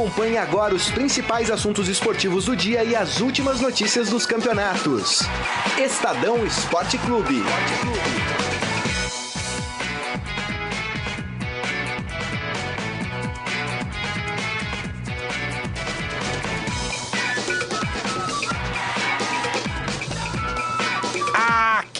Acompanhe agora os principais assuntos esportivos do dia e as últimas notícias dos campeonatos. Estadão Esporte Clube.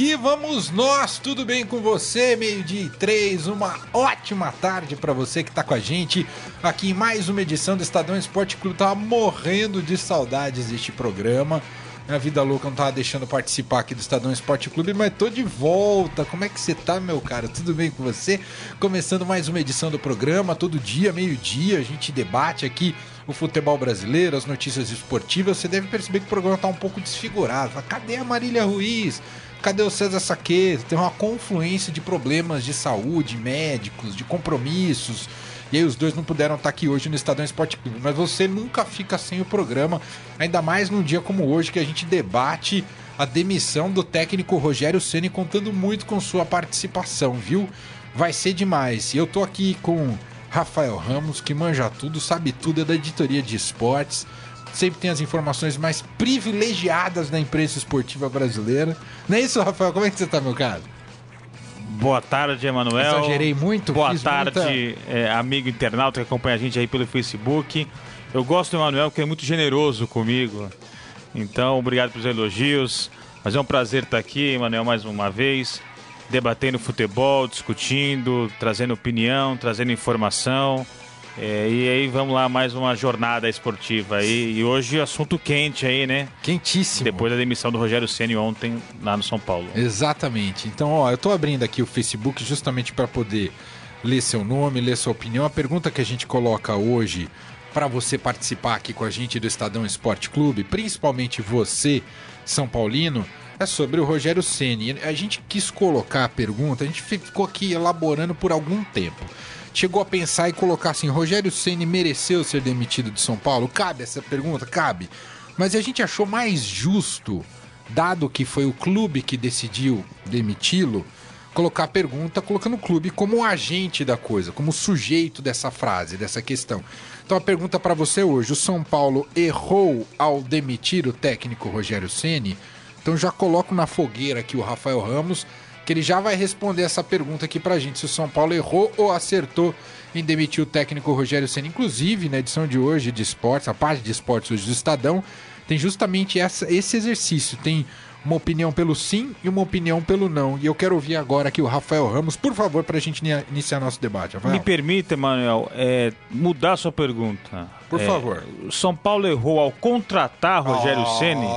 Aqui vamos nós, tudo bem com você? Meio-dia e três, uma ótima tarde para você que tá com a gente aqui em mais uma edição do Estadão Esporte Clube. Tava morrendo de saudades deste programa. Minha vida louca não tava deixando participar aqui do Estadão Esporte Clube, mas tô de volta. Como é que você tá, meu cara? Tudo bem com você? Começando mais uma edição do programa, todo dia, meio-dia, a gente debate aqui o futebol brasileiro, as notícias esportivas. Você deve perceber que o programa tá um pouco desfigurado. Cadê a Marília Ruiz? Cadê o César Saquet? Tem uma confluência de problemas de saúde, médicos, de compromissos. E aí os dois não puderam estar aqui hoje no Estadão Esporte Clube. Mas você nunca fica sem o programa, ainda mais num dia como hoje que a gente debate a demissão do técnico Rogério Ceni contando muito com sua participação, viu? Vai ser demais. E eu tô aqui com Rafael Ramos, que manja tudo, sabe tudo, é da editoria de esportes sempre tem as informações mais privilegiadas da imprensa esportiva brasileira. Não é isso, Rafael? Como é que você tá, meu cara? Boa tarde, Emanuel. Exagerei muito. Boa tarde, muita... é, amigo internauta que acompanha a gente aí pelo Facebook. Eu gosto do Emanuel, que é muito generoso comigo. Então, obrigado pelos elogios. Mas é um prazer estar aqui, Emanuel, mais uma vez, debatendo futebol, discutindo, trazendo opinião, trazendo informação. É, e aí vamos lá, mais uma jornada esportiva aí. E hoje assunto quente aí, né? Quentíssimo. Depois da demissão do Rogério Ceni ontem lá no São Paulo. Exatamente. Então, ó, eu tô abrindo aqui o Facebook justamente para poder ler seu nome, ler sua opinião. A pergunta que a gente coloca hoje para você participar aqui com a gente do Estadão Esporte Clube, principalmente você, São Paulino, é sobre o Rogério Ceni. A gente quis colocar a pergunta, a gente ficou aqui elaborando por algum tempo chegou a pensar e colocar assim: Rogério Ceni mereceu ser demitido de São Paulo? Cabe essa pergunta? Cabe. Mas a gente achou mais justo, dado que foi o clube que decidiu demiti-lo, colocar a pergunta colocando o clube como agente da coisa, como sujeito dessa frase, dessa questão. Então a pergunta para você hoje: o São Paulo errou ao demitir o técnico Rogério Ceni? Então já coloco na fogueira aqui o Rafael Ramos que ele já vai responder essa pergunta aqui pra gente, se o São Paulo errou ou acertou em demitir o técnico Rogério Senna. Inclusive, na edição de hoje de esportes, a parte de esportes hoje do Estadão, tem justamente essa, esse exercício. Tem uma opinião pelo sim e uma opinião pelo não. E eu quero ouvir agora aqui o Rafael Ramos, por favor, para a gente iniciar nosso debate. Rafael. Me permita, Manuel, é, mudar sua pergunta. Por é, favor. São Paulo errou ao contratar Rogério oh. Ceni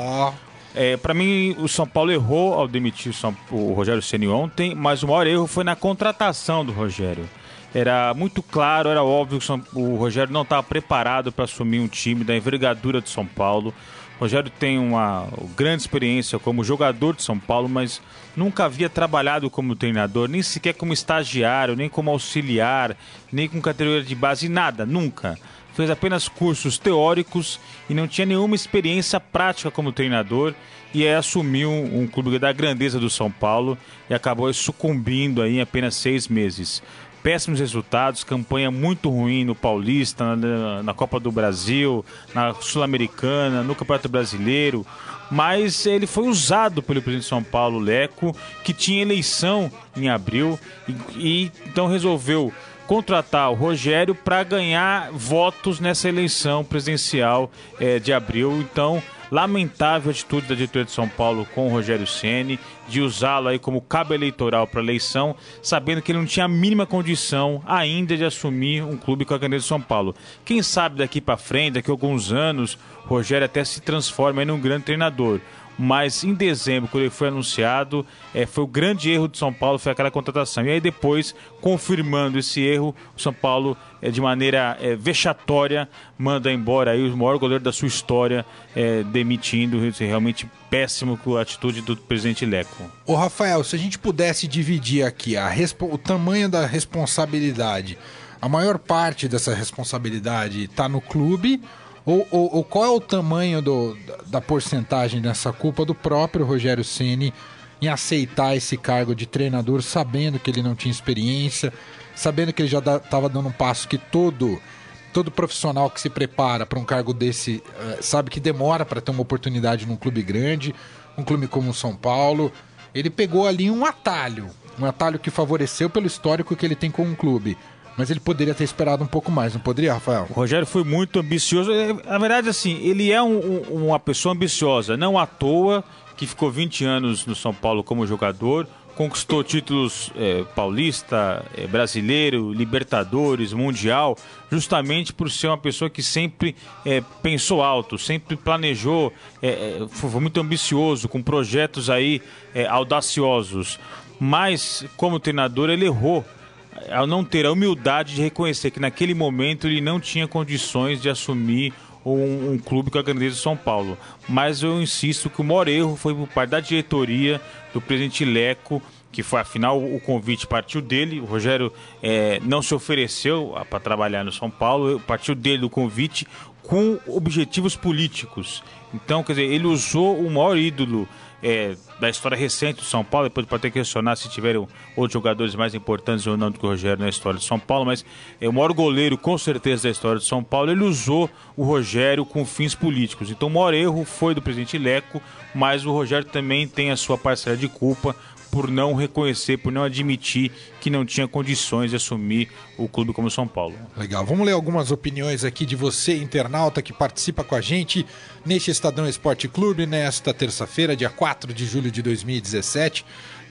é, para mim, o São Paulo errou ao demitir o, São, o Rogério Ceni ontem, mas o maior erro foi na contratação do Rogério. Era muito claro, era óbvio que o Rogério não estava preparado para assumir um time da envergadura de São Paulo. O Rogério tem uma grande experiência como jogador de São Paulo, mas nunca havia trabalhado como treinador, nem sequer como estagiário, nem como auxiliar, nem com categoria de base, nada, nunca fez apenas cursos teóricos e não tinha nenhuma experiência prática como treinador e aí assumiu um, clube da grandeza do São Paulo e acabou sucumbindo aí em apenas seis meses. Péssimos resultados, campanha muito ruim no Paulista, na, na Copa do Brasil, na Sul-Americana, no Campeonato Brasileiro, mas ele foi usado pelo presidente de São Paulo, Leco, que tinha eleição em abril e, e então resolveu contratar o Rogério para ganhar votos nessa eleição presidencial é, de abril. Então, lamentável a atitude da diretoria de São Paulo com o Rogério Ceni de usá-lo aí como cabo eleitoral para eleição, sabendo que ele não tinha a mínima condição ainda de assumir um clube com a caneta de São Paulo. Quem sabe daqui para frente, daqui a alguns anos, Rogério até se transforma em um grande treinador mas em dezembro, quando ele foi anunciado, é, foi o grande erro de São Paulo, foi aquela contratação. E aí depois, confirmando esse erro, o São Paulo, é, de maneira é, vexatória, manda embora aí o maior goleiro da sua história, é, demitindo, realmente péssimo com a atitude do presidente Leco. Ô Rafael, se a gente pudesse dividir aqui a o tamanho da responsabilidade, a maior parte dessa responsabilidade está no clube ou, ou, ou, qual é o tamanho do, da porcentagem dessa culpa do próprio Rogério Ceni em aceitar esse cargo de treinador, sabendo que ele não tinha experiência, sabendo que ele já estava dando um passo que todo todo profissional que se prepara para um cargo desse uh, sabe que demora para ter uma oportunidade num clube grande, um clube como o São Paulo. Ele pegou ali um atalho, um atalho que favoreceu pelo histórico que ele tem com o clube. Mas ele poderia ter esperado um pouco mais, não poderia, Rafael? O Rogério foi muito ambicioso. É, na verdade, assim, ele é um, um, uma pessoa ambiciosa, não à toa que ficou 20 anos no São Paulo como jogador, conquistou títulos é, paulista, é, brasileiro, Libertadores, Mundial, justamente por ser uma pessoa que sempre é, pensou alto, sempre planejou, é, é, foi muito ambicioso, com projetos aí audaciosos. Mas, como treinador, ele errou ao não ter a humildade de reconhecer que naquele momento ele não tinha condições de assumir um, um clube com a grandeza de São Paulo. Mas eu insisto que o maior erro foi por parte da diretoria, do presidente Leco, que foi afinal o convite partiu dele. O Rogério é, não se ofereceu para trabalhar no São Paulo, partiu dele o convite com objetivos políticos. Então, quer dizer, ele usou o maior ídolo é, da história recente do São Paulo, depois pode que questionar se tiveram outros jogadores mais importantes ou não do que o Rogério na história de São Paulo, mas é o maior goleiro, com certeza, da história de São Paulo. Ele usou o Rogério com fins políticos. Então, o maior erro foi do presidente Leco, mas o Rogério também tem a sua parcela de culpa por não reconhecer, por não admitir que não tinha condições de assumir o clube como São Paulo. Legal, vamos ler algumas opiniões aqui de você, internauta, que participa com a gente neste Estadão Esporte Clube, nesta terça-feira, dia 4 de julho de 2017.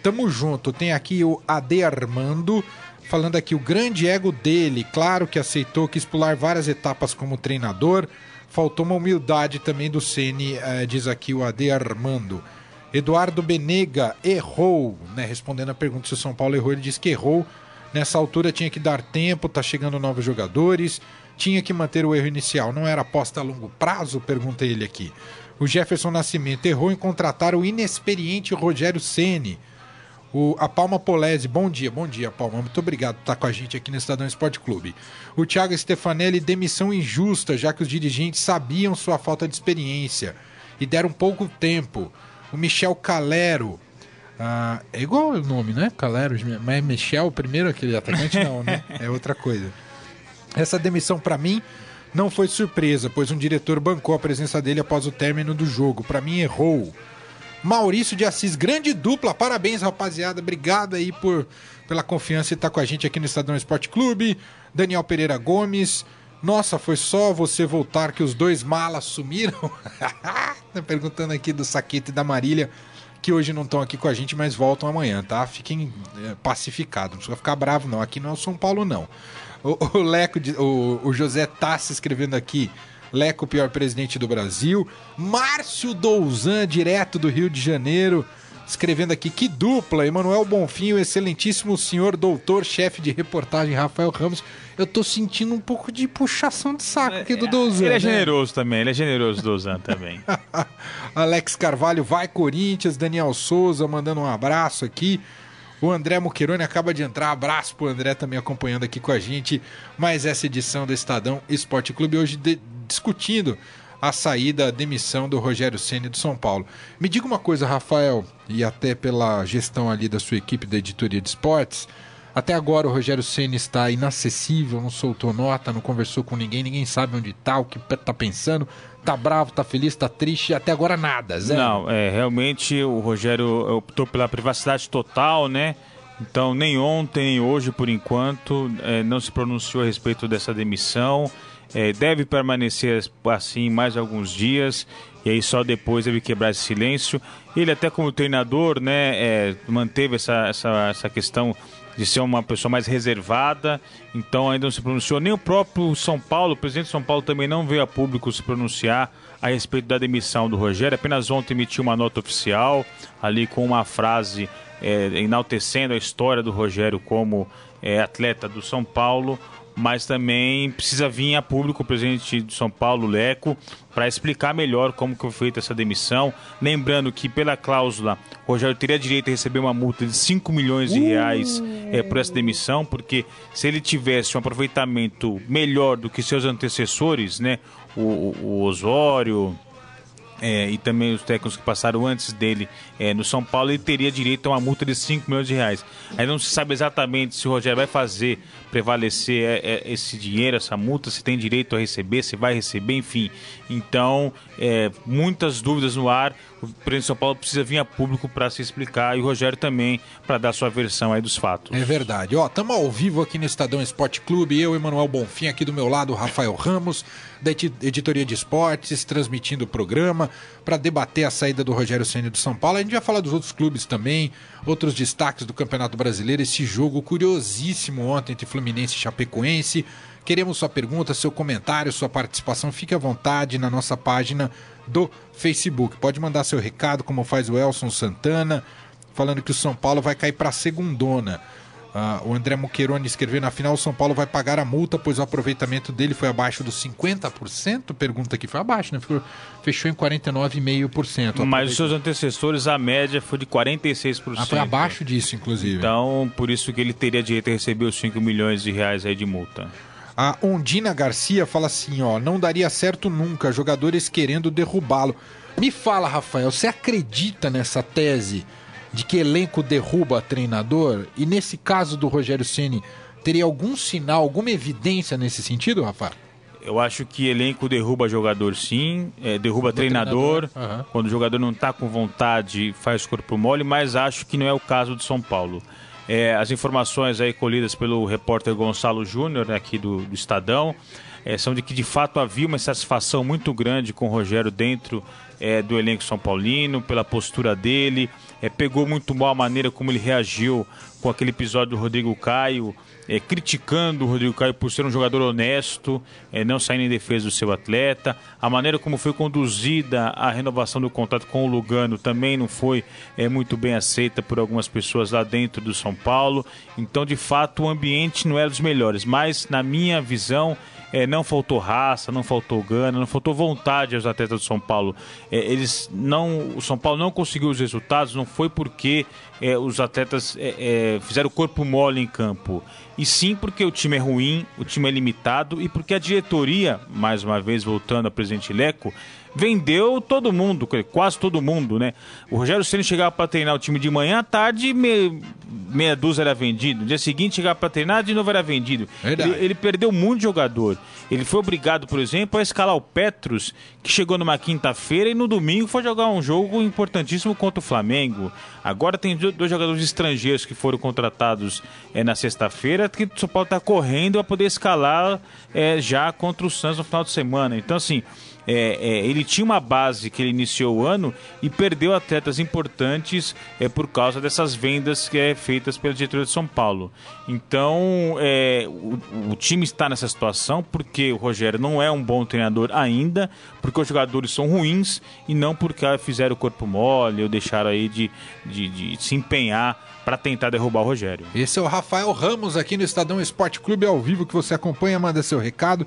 Tamo junto, tem aqui o Ade Armando falando aqui o grande ego dele, claro que aceitou, quis pular várias etapas como treinador, faltou uma humildade também do Ceni, eh, diz aqui o Ade Armando. Eduardo Benega errou, né? Respondendo a pergunta se o São Paulo errou, ele disse que errou. Nessa altura tinha que dar tempo, tá chegando novos jogadores, tinha que manter o erro inicial. Não era aposta a longo prazo? Pergunta ele aqui. O Jefferson Nascimento errou em contratar o inexperiente Rogério Ceni. O, a Palma Polese, bom dia, bom dia, Palma. Muito obrigado por estar com a gente aqui no Estadão Esporte Clube. O Thiago Stefanelli, demissão injusta, já que os dirigentes sabiam sua falta de experiência e deram pouco tempo o Michel Calero. Ah, é igual o nome, né? Calero, mas é Michel, primeiro aquele atacante, não, né? É outra coisa. Essa demissão, para mim, não foi surpresa, pois um diretor bancou a presença dele após o término do jogo. Para mim, errou. Maurício de Assis, grande dupla, parabéns, rapaziada. Obrigado aí por, pela confiança e estar tá com a gente aqui no Estadão Esporte Clube. Daniel Pereira Gomes. Nossa, foi só você voltar que os dois malas sumiram? Perguntando aqui do Saquete e da Marília, que hoje não estão aqui com a gente, mas voltam amanhã, tá? Fiquem é, pacificados, não precisa ficar bravo não. Aqui não é o São Paulo, não. O, o Leco, o, o José Tassi escrevendo aqui, Leco, pior presidente do Brasil. Márcio Douzan, direto do Rio de Janeiro escrevendo aqui que dupla, Emanuel Bonfim, o excelentíssimo senhor doutor, chefe de reportagem Rafael Ramos. Eu tô sentindo um pouco de puxação de saco aqui do Dozan. Ele é né? generoso também, ele é generoso, Dozan também. Alex Carvalho, vai Corinthians, Daniel Souza mandando um abraço aqui. O André Muquerone acaba de entrar. Abraço pro André também acompanhando aqui com a gente. Mais essa edição do Estadão Esporte Clube hoje de, discutindo a saída, a demissão do Rogério Ceni do São Paulo. Me diga uma coisa, Rafael, e até pela gestão ali da sua equipe da editoria de esportes, até agora o Rogério Ceni está inacessível, não soltou nota, não conversou com ninguém, ninguém sabe onde está, o que está pensando, tá bravo, tá feliz, tá triste, até agora nada, zero. Não, é, realmente o Rogério optou pela privacidade total, né? Então nem ontem, nem hoje, por enquanto, é, não se pronunciou a respeito dessa demissão é, deve permanecer assim mais alguns dias e aí só depois deve quebrar esse silêncio. Ele até como treinador, né, é, manteve essa, essa, essa questão de ser uma pessoa mais reservada, então ainda não se pronunciou. Nem o próprio São Paulo, o presidente de São Paulo também não veio a público se pronunciar a respeito da demissão do Rogério. Apenas ontem emitiu uma nota oficial, ali com uma frase é, enaltecendo a história do Rogério como é, atleta do São Paulo mas também precisa vir a público o presidente de São Paulo, Leco, para explicar melhor como que foi feita essa demissão. Lembrando que, pela cláusula, o Rogério teria direito a receber uma multa de 5 milhões de reais uh. É, por essa demissão, porque se ele tivesse um aproveitamento melhor do que seus antecessores, né, o, o Osório, é, e também os técnicos que passaram antes dele é, no São Paulo, ele teria direito a uma multa de 5 milhões de reais. Aí não se sabe exatamente se o Rogério vai fazer prevalecer é, é, esse dinheiro, essa multa, se tem direito a receber, se vai receber, enfim. Então, é, muitas dúvidas no ar. O presidente de São Paulo precisa vir a público para se explicar e o Rogério também para dar sua versão aí dos fatos. É verdade. Ó, estamos ao vivo aqui no Estadão Esporte Clube, eu, Emanuel Bonfim, aqui do meu lado, Rafael Ramos, da editoria de esportes, transmitindo o programa para debater a saída do Rogério Ceni do São Paulo. A gente vai falar dos outros clubes também, outros destaques do Campeonato Brasileiro, esse jogo curiosíssimo ontem entre Fluminense e Chapecoense. Queremos sua pergunta, seu comentário, sua participação. Fique à vontade na nossa página do Facebook. Pode mandar seu recado, como faz o Elson Santana, falando que o São Paulo vai cair para a segundona. Uh, o André Muqueroni escreveu na final: o São Paulo vai pagar a multa, pois o aproveitamento dele foi abaixo dos 50%. Pergunta aqui: foi abaixo, né? Fechou em 49,5%. Mas os seus antecessores, a média foi de 46%. Ah, foi abaixo disso, inclusive. Então, por isso que ele teria direito a receber os 5 milhões de reais aí de multa. A Ondina Garcia fala assim: ó, não daria certo nunca, jogadores querendo derrubá-lo. Me fala, Rafael, você acredita nessa tese? De que elenco derruba treinador? E nesse caso do Rogério Ceni, teria algum sinal, alguma evidência nesse sentido, Rafael? Eu acho que elenco derruba jogador sim, é, derruba treinador. treinador. Uhum. Quando o jogador não está com vontade, faz corpo mole, mas acho que não é o caso do São Paulo. É, as informações aí colhidas pelo repórter Gonçalo Júnior, né, aqui do, do Estadão, é, são de que de fato havia uma satisfação muito grande com o Rogério dentro é, do elenco São Paulino, pela postura dele, é, pegou muito mal a maneira como ele reagiu com aquele episódio do Rodrigo Caio, é, criticando o Rodrigo Caio por ser um jogador honesto, é, não saindo em defesa do seu atleta. A maneira como foi conduzida a renovação do contrato com o Lugano também não foi é, muito bem aceita por algumas pessoas lá dentro do São Paulo. Então, de fato, o ambiente não era dos melhores. Mas, na minha visão, é, não faltou raça, não faltou gana, não faltou vontade aos atletas do São Paulo. É, eles não, o São Paulo não conseguiu os resultados, não foi porque é, os atletas é, é, fizeram corpo mole em campo, e sim porque o time é ruim, o time é limitado e porque a diretoria, mais uma vez voltando ao presidente Leco, vendeu todo mundo, quase todo mundo, né? O Rogério Ceni chegava para treinar o time de manhã, à tarde, meia, meia dúzia era vendido. No dia seguinte chegava para treinar, de novo era vendido. Ele, ele, perdeu muito jogador. Ele foi obrigado, por exemplo, a escalar o Petros, que chegou numa quinta-feira e no domingo foi jogar um jogo importantíssimo contra o Flamengo. Agora tem dois jogadores estrangeiros que foram contratados é, na sexta-feira, que o São Paulo está correndo a poder escalar é, já contra o Santos no final de semana. Então, assim é, é, ele tinha uma base que ele iniciou o ano e perdeu atletas importantes é, por causa dessas vendas que é feitas pela diretoria de São Paulo. Então, é, o, o, time está nessa situação porque o Rogério não é um bom treinador ainda, porque os jogadores são ruins e não porque fizeram o corpo mole ou deixaram aí de, de, de se empenhar para tentar derrubar o Rogério. Esse é o Rafael Ramos aqui no Estadão Esporte Clube ao vivo que você acompanha, manda seu recado.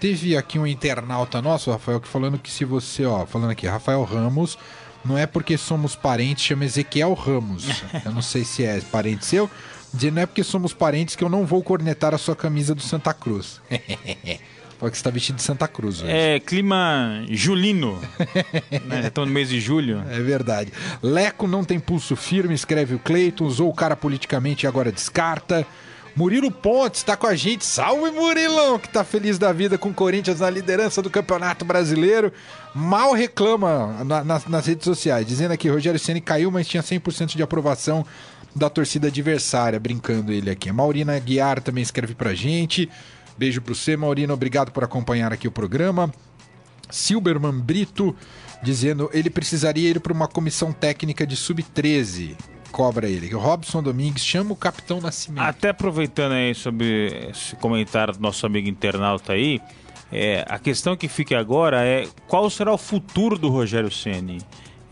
Teve aqui um internauta nosso, Rafael, que falando que se você, ó, falando aqui, Rafael Ramos, não é porque somos parentes, chama Ezequiel Ramos. Eu não sei se é parente seu. Dizendo não é porque somos parentes que eu não vou cornetar a sua camisa do Santa Cruz. Fala que você está vestido de Santa Cruz hoje. É, clima julino. né? Estão no mês de julho. É verdade. Leco não tem pulso firme, escreve o Cleiton, usou o cara politicamente e agora descarta. Murilo Pontes está com a gente. Salve, Murilão, que está feliz da vida com o Corinthians na liderança do Campeonato Brasileiro. Mal reclama na, na, nas redes sociais, dizendo aqui: Rogério Ceni caiu, mas tinha 100% de aprovação da torcida adversária, brincando ele aqui. A Maurina Guiar também escreve pra gente. Beijo pro você, Maurina. Obrigado por acompanhar aqui o programa. Silberman Brito dizendo ele precisaria ir para uma comissão técnica de sub-13 cobra ele. O Robson Domingues chama o Capitão Nascimento. Até aproveitando aí sobre esse comentário do nosso amigo internauta aí, é, a questão que fica agora é qual será o futuro do Rogério Ceni?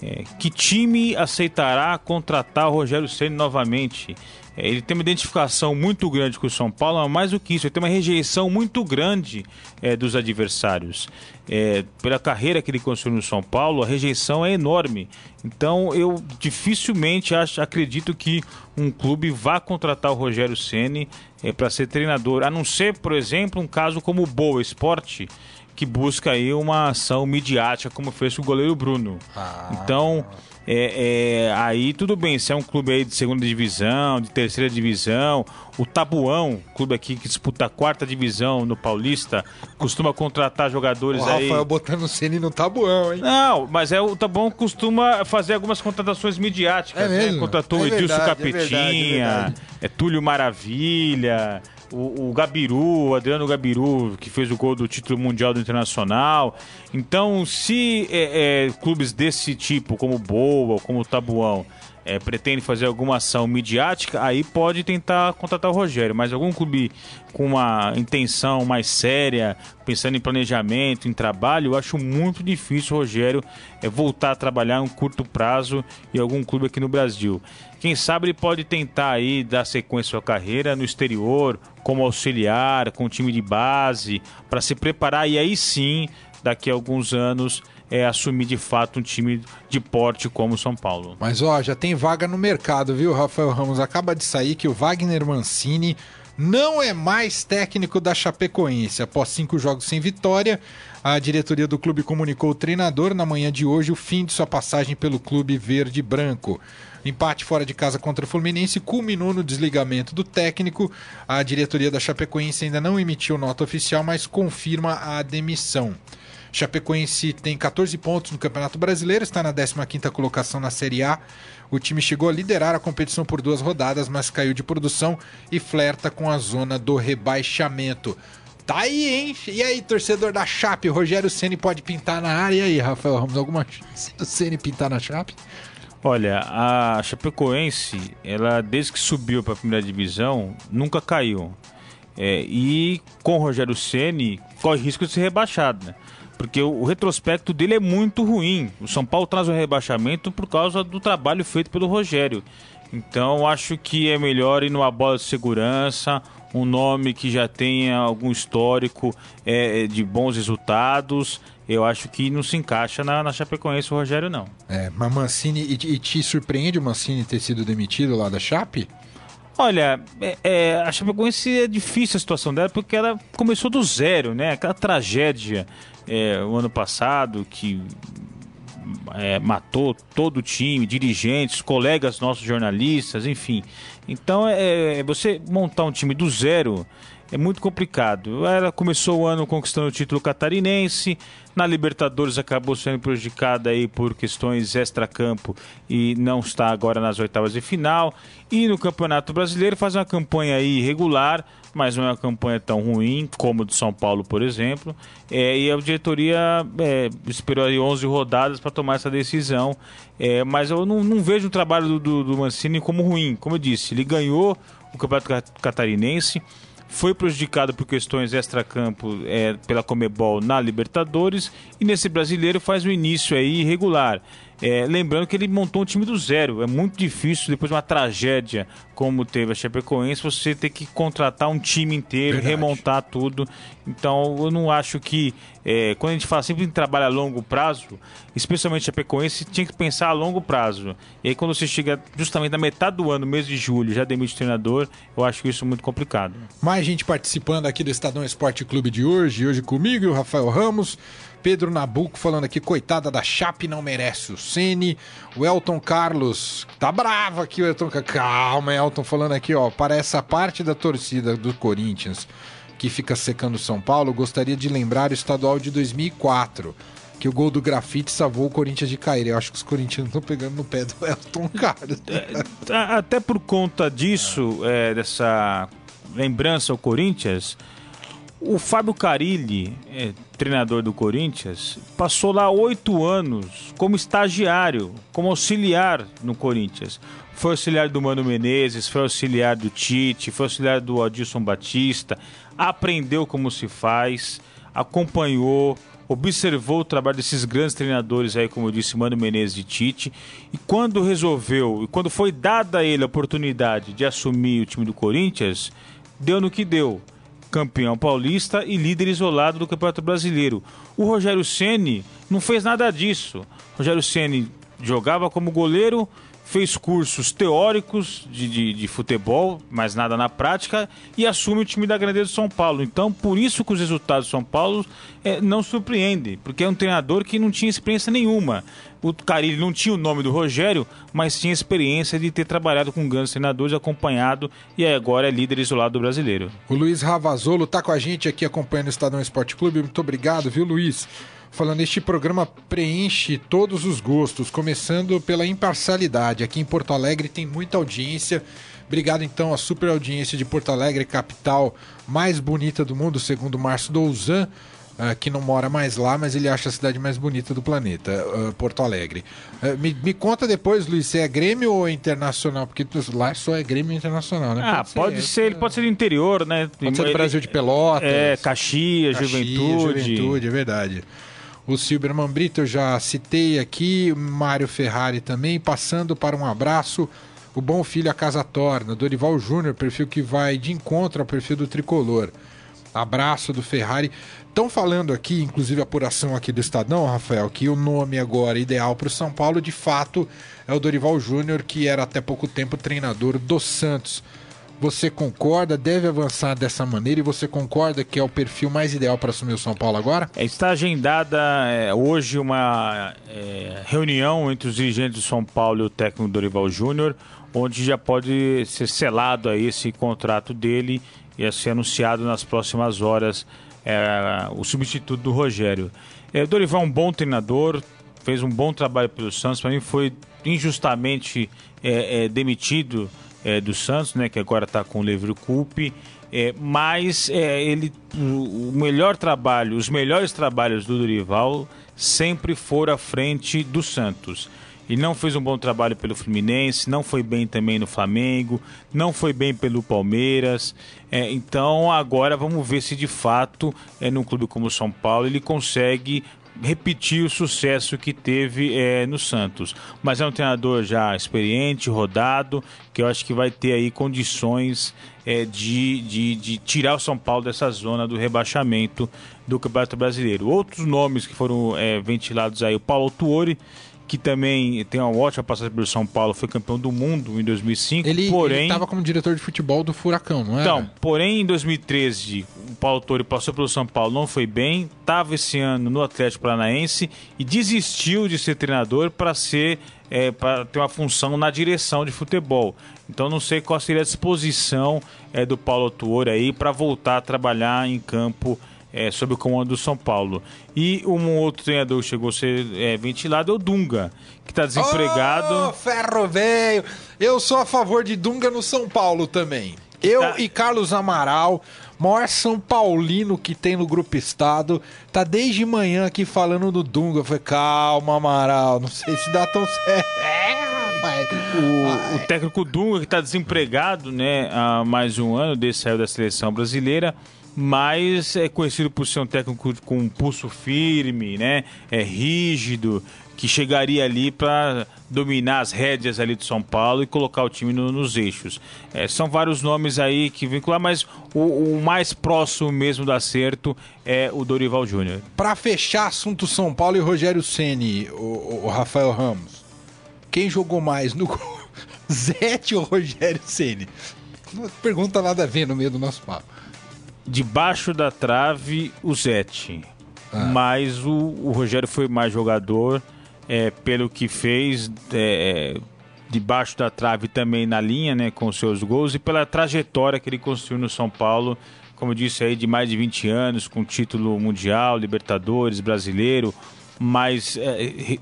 É, que time aceitará contratar o Rogério Ceni novamente? Ele tem uma identificação muito grande com o São Paulo, mas mais do que isso, ele tem uma rejeição muito grande é, dos adversários. É, pela carreira que ele construiu no São Paulo, a rejeição é enorme. Então eu dificilmente acho, acredito que um clube vá contratar o Rogério Ceni é, para ser treinador, a não ser, por exemplo, um caso como o Boa Esporte que busca aí uma ação midiática, como fez o goleiro Bruno. Ah. Então, é, é, aí tudo bem, se é um clube aí de segunda divisão, de terceira divisão, o Tabuão, clube aqui que disputa a quarta divisão no Paulista, costuma contratar jogadores o aí. Rafael botando o Ceni no Tabuão, hein? Não, mas é o Tabuão costuma fazer algumas contratações midiáticas, é né? Contratou é o Edilson verdade, Capetinha, é, verdade, é, Túlio Maravilha o, o Gabiru, o Adriano Gabiru, que fez o gol do título mundial do Internacional. Então, se é, é, clubes desse tipo, como Boa, como Tabuão, é, pretende fazer alguma ação midiática, aí pode tentar contratar o Rogério. Mas algum clube com uma intenção mais séria, pensando em planejamento, em trabalho, eu acho muito difícil o Rogério é, voltar a trabalhar em um curto prazo em algum clube aqui no Brasil. Quem sabe ele pode tentar aí dar sequência à sua carreira no exterior, como auxiliar, com time de base, para se preparar e aí sim, daqui a alguns anos, é, assumir de fato um time de porte como o São Paulo. Mas ó, já tem vaga no mercado, viu, Rafael Ramos? Acaba de sair que o Wagner Mancini não é mais técnico da Chapecoense. Após cinco jogos sem vitória, a diretoria do clube comunicou ao treinador na manhã de hoje o fim de sua passagem pelo clube verde-branco. Empate fora de casa contra o Fluminense culminou no desligamento do técnico. A diretoria da Chapecoense ainda não emitiu nota oficial, mas confirma a demissão. Chapecoense tem 14 pontos no Campeonato Brasileiro, está na 15ª colocação na Série A. O time chegou a liderar a competição por duas rodadas, mas caiu de produção e flerta com a zona do rebaixamento. Tá aí, hein? E aí, torcedor da Chape, Rogério Ceni pode pintar na área. E aí, Rafael Ramos, alguma chance do Ceni pintar na Chape? Olha, a Chapecoense, ela desde que subiu para a primeira divisão, nunca caiu. É, e com o Rogério Ceni corre risco de ser rebaixado, né? Porque o, retrospecto dele é muito ruim. O São Paulo traz o rebaixamento por causa do trabalho feito pelo Rogério. Então acho que é melhor ir numa bola de segurança, um nome que já tenha algum histórico é, de bons resultados eu acho que não se encaixa na, na Chapecoense o Rogério, não. É, mas Mancini, e, e te surpreende o Mancini ter sido demitido lá da Chape? Olha, é, é, a Chapecoense é difícil a situação dela porque ela começou do zero, né? Aquela tragédia é, o ano passado que é, matou todo o time, dirigentes, colegas nossos jornalistas, enfim. Então, é, é você montar um time do zero é muito complicado. Ela começou o ano conquistando o título catarinense, na Libertadores acabou sendo prejudicada aí por questões extra-campo e não está agora nas oitavas de final. E no Campeonato Brasileiro faz uma campanha aí irregular, mas não é uma campanha tão ruim como do São Paulo, por exemplo. É, e a diretoria é, esperou aí 11 rodadas para tomar essa decisão. É, mas eu não, não, vejo o trabalho do, do, do Mancini como ruim. Como eu disse, ele ganhou o Campeonato Catarinense foi prejudicado por questões extracampo é, pela Comebol na Libertadores e nesse brasileiro faz um início aí irregular. É, lembrando que ele montou um time do zero. É muito difícil, depois de uma tragédia como teve a Chapecoense, você ter que contratar um time inteiro, Verdade. remontar tudo. Então, eu não acho que. É, quando a gente fala sempre em trabalho a longo prazo, especialmente a Chapecoense, tinha que pensar a longo prazo. E aí, quando você chega justamente na metade do ano, mês de julho, já demite o treinador, eu acho isso muito complicado. Mais gente participando aqui do Estadão Esporte Clube de hoje. Hoje comigo, o Rafael Ramos. Pedro Nabuco falando aqui, coitada da Chape, não merece o Ceni. O Elton Carlos, tá bravo aqui o Elton. Calma, Elton, falando aqui, ó, para essa parte da torcida do Corinthians que fica secando São Paulo, gostaria de lembrar o estadual de 2004 que o gol do grafite salvou o Corinthians de cair. Eu acho que os corintianos estão pegando no pé do Elton Carlos. É, até por conta disso, é, dessa lembrança ao Corinthians, o Fábio Carilli, é, treinador do Corinthians, passou lá oito anos como estagiário, como auxiliar no Corinthians. Foi auxiliar do Mano Menezes, foi auxiliar do Tite, foi auxiliar do Adilson Batista, aprendeu como se faz, acompanhou, observou o trabalho desses grandes treinadores aí, como eu disse, Mano Menezes e Tite, e quando resolveu, e quando foi dada a ele a oportunidade de assumir o time do Corinthians, deu no que deu campeão paulista e líder isolado do Campeonato Brasileiro. O Rogério Ceni não fez nada disso. O Rogério Ceni jogava como goleiro, fez cursos teóricos de, de, de, futebol, mas nada na prática, e assume o time da Grandeza de São Paulo. Então, por isso que os resultados de São Paulo é, não surpreendem, porque é um treinador que não tinha experiência nenhuma. O Carilli não tinha o nome do Rogério, mas tinha experiência de ter trabalhado com grandes treinadores, acompanhado, e agora é líder isolado do brasileiro. O Luiz Ravazolo está com a gente aqui acompanhando o Estadão Esporte Clube. Muito obrigado, viu, Luiz? Falando este programa preenche todos os gostos, começando pela imparcialidade. Aqui em Porto Alegre tem muita audiência. Obrigado então à super audiência de Porto Alegre, capital mais bonita do mundo, segundo Márcio Douzan, uh, que não mora mais lá, mas ele acha a cidade mais bonita do planeta, uh, Porto Alegre. Uh, me, me, conta depois, Luiz, se é Grêmio ou Internacional, porque lá só é Grêmio Internacional, né? Ah, pode, pode ser, ser, ele pode ser do interior, né? Pode ser do Brasil de Pelotas. É, Caxias, Caxias Juventude. Juventude, é verdade. O Silberman Brito eu já citei aqui, Mário Ferrari também, passando para um abraço. O Bom Filho a Casa Torna, Dorival Júnior, perfil que vai de encontro ao perfil do Tricolor. Abraço do Ferrari. Estão falando aqui, inclusive apuração aqui do Estadão, Rafael, que o nome agora ideal para o São Paulo, de fato, é o Dorival Júnior, que era até pouco tempo treinador do Santos. Você concorda, deve avançar dessa maneira e você concorda que é o perfil mais ideal para assumir o São Paulo agora? É, está agendada é, hoje uma é, reunião entre os dirigentes do São Paulo e o técnico Dorival Júnior, onde já pode ser selado aí esse contrato dele e ser anunciado nas próximas horas é, o substituto do Rogério. É, Dorival é um bom treinador, fez um bom trabalho pelo Santos, para mim foi injustamente é, demitido é, do Santos, né, que agora está com o Levro Coupe, é, mas é, ele, o, melhor trabalho, os melhores trabalhos do Dorival sempre foram à frente do Santos. Ele não fez um bom trabalho pelo Fluminense, não foi bem também no Flamengo, não foi bem pelo Palmeiras. É, então agora vamos ver se de fato, é, num clube como o São Paulo, ele consegue repetir o sucesso que teve é, no Santos. Mas é um treinador já experiente, rodado, que eu acho que vai ter aí condições é, de, de, de, tirar o São Paulo dessa zona do rebaixamento do Campeonato Brasileiro. Outros nomes que foram é, ventilados aí, o Paulo Tuori, que também tem uma ótima passagem pelo São Paulo, foi campeão do mundo em 2005. Ele porém estava como diretor de futebol do Furacão, não é? Então, porém em 2013 o Paulo Torre passou pelo São Paulo, não foi bem, estava esse ano no Atlético Paranaense e desistiu de ser treinador para ser é, para ter uma função na direção de futebol. Então não sei qual seria a disposição é, do Paulo Tuori aí para voltar a trabalhar em campo é, sob o comando do São Paulo. E um outro treinador que chegou a ser é, ventilado é o Dunga, que está desempregado. Oh, ferro velho! Eu sou a favor de Dunga no São Paulo também. Eu tá. e Carlos Amaral, maior São Paulino que tem no Grupo Estado, tá desde manhã aqui falando do Dunga. Eu falei, calma, Amaral, não sei se dá tão certo. O, o, técnico Dunga, que está desempregado né, há mais de um ano, desde saiu da seleção brasileira mas é conhecido por ser um técnico com um pulso firme, né? É rígido, que chegaria ali para dominar as rédeas ali do São Paulo e colocar o time no, nos eixos. É, são vários nomes aí que vincular, mas o, o, mais próximo mesmo do acerto é o Dorival Júnior. Para fechar assunto São Paulo e Rogério Ceni, o, o, Rafael Ramos, quem jogou mais no Zete ou Rogério Ceni? Pergunta nada a ver no meio do nosso papo debaixo da trave o Zete. Ah. Mas o, o, Rogério foi mais jogador, é, pelo que fez é, debaixo da trave também na linha, né, com seus gols e pela trajetória que ele construiu no São Paulo, como disse aí, de mais de 20 anos, com título mundial, Libertadores, brasileiro, mas é,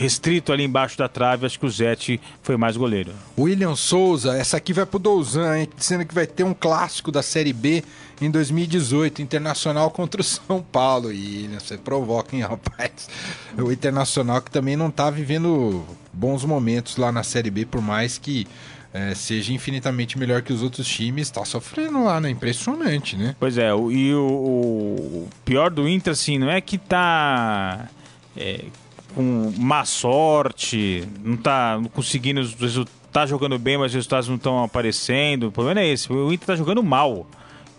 restrito ali embaixo da trave, acho que o Zete foi mais goleiro. William Souza, essa aqui vai pro Douzan, hein? Dizendo que vai ter um clássico da Série B em 2018, Internacional contra o São Paulo. William, você provoca, hein, rapaz? O Internacional que também não tá vivendo bons momentos lá na Série B, por mais que é, seja infinitamente melhor que os outros times, tá sofrendo lá, né? Impressionante, né? Pois é, e o, o pior do Inter, assim, não é que tá. É, com má sorte, não tá conseguindo os resultados, tá jogando bem, mas os resultados não estão aparecendo. O problema é esse, o Inter tá jogando mal.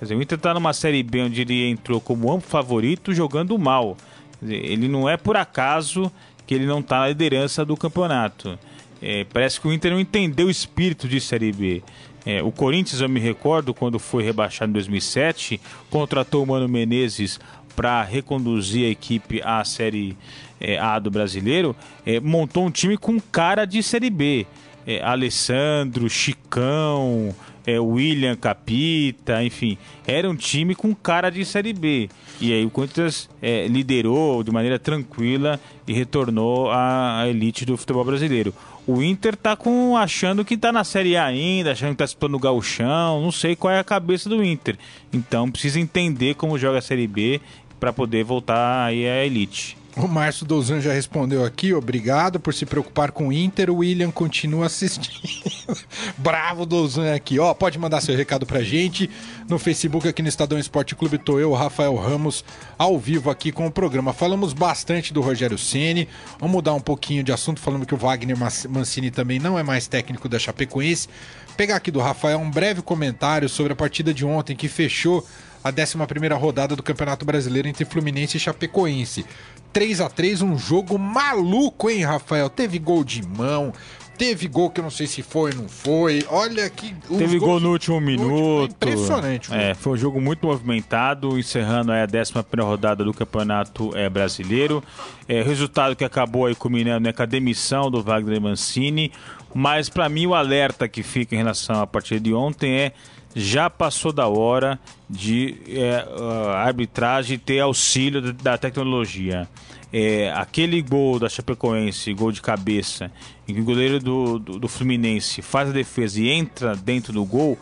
Quer dizer, o Inter tá numa Série B onde ele entrou como amplo favorito jogando mal. Dizer, ele não é por acaso que ele não tá na liderança do campeonato. É, parece que o Inter não entendeu o espírito de Série B. É, o Corinthians, eu me recordo, quando foi rebaixado em 2007, contratou o Mano Menezes para reconduzir a equipe à Série é, A do Brasileiro, é, montou um time com cara de Série B. É, Alessandro, Chicão, é, William Capita, enfim, era um time com cara de Série B. E aí o Corinthians é, liderou de maneira tranquila e retornou à, à elite do futebol brasileiro. O Inter tá com, achando que tá na Série A ainda, achando que tá disputando o gauchão, não sei qual é a cabeça do Inter. Então precisa entender como joga a Série B para poder voltar aí à elite. O Márcio Dozan já respondeu aqui, obrigado por se preocupar com o Inter. O William continua assistindo. Bravo Dozan aqui, ó. Pode mandar seu recado pra gente no Facebook aqui no Estadão Esporte Clube. Tô eu, Rafael Ramos, ao vivo aqui com o programa. Falamos bastante do Rogério Ceni. Vamos mudar um pouquinho de assunto, falando que o Wagner Mancini também não é mais técnico da Chapecoense. Pegar aqui do Rafael um breve comentário sobre a partida de ontem que fechou a 11 rodada do Campeonato Brasileiro entre Fluminense e Chapecoense. 3 a 3 um jogo maluco, hein, Rafael? Teve gol de mão, teve gol que eu não sei se foi ou não foi. Olha que. Teve gol no último minuto. impressionante. É, foi um jogo muito movimentado, encerrando a 11 rodada do Campeonato é, Brasileiro. É, resultado que acabou aí culminando né, com a demissão do Wagner Mancini. Mas para mim o alerta que fica em relação à partida de ontem é já passou da hora de é, a arbitragem ter auxílio da tecnologia. É, aquele gol da Chapecoense, gol de cabeça, em que o goleiro do, do, do, Fluminense faz a defesa e entra dentro do gol,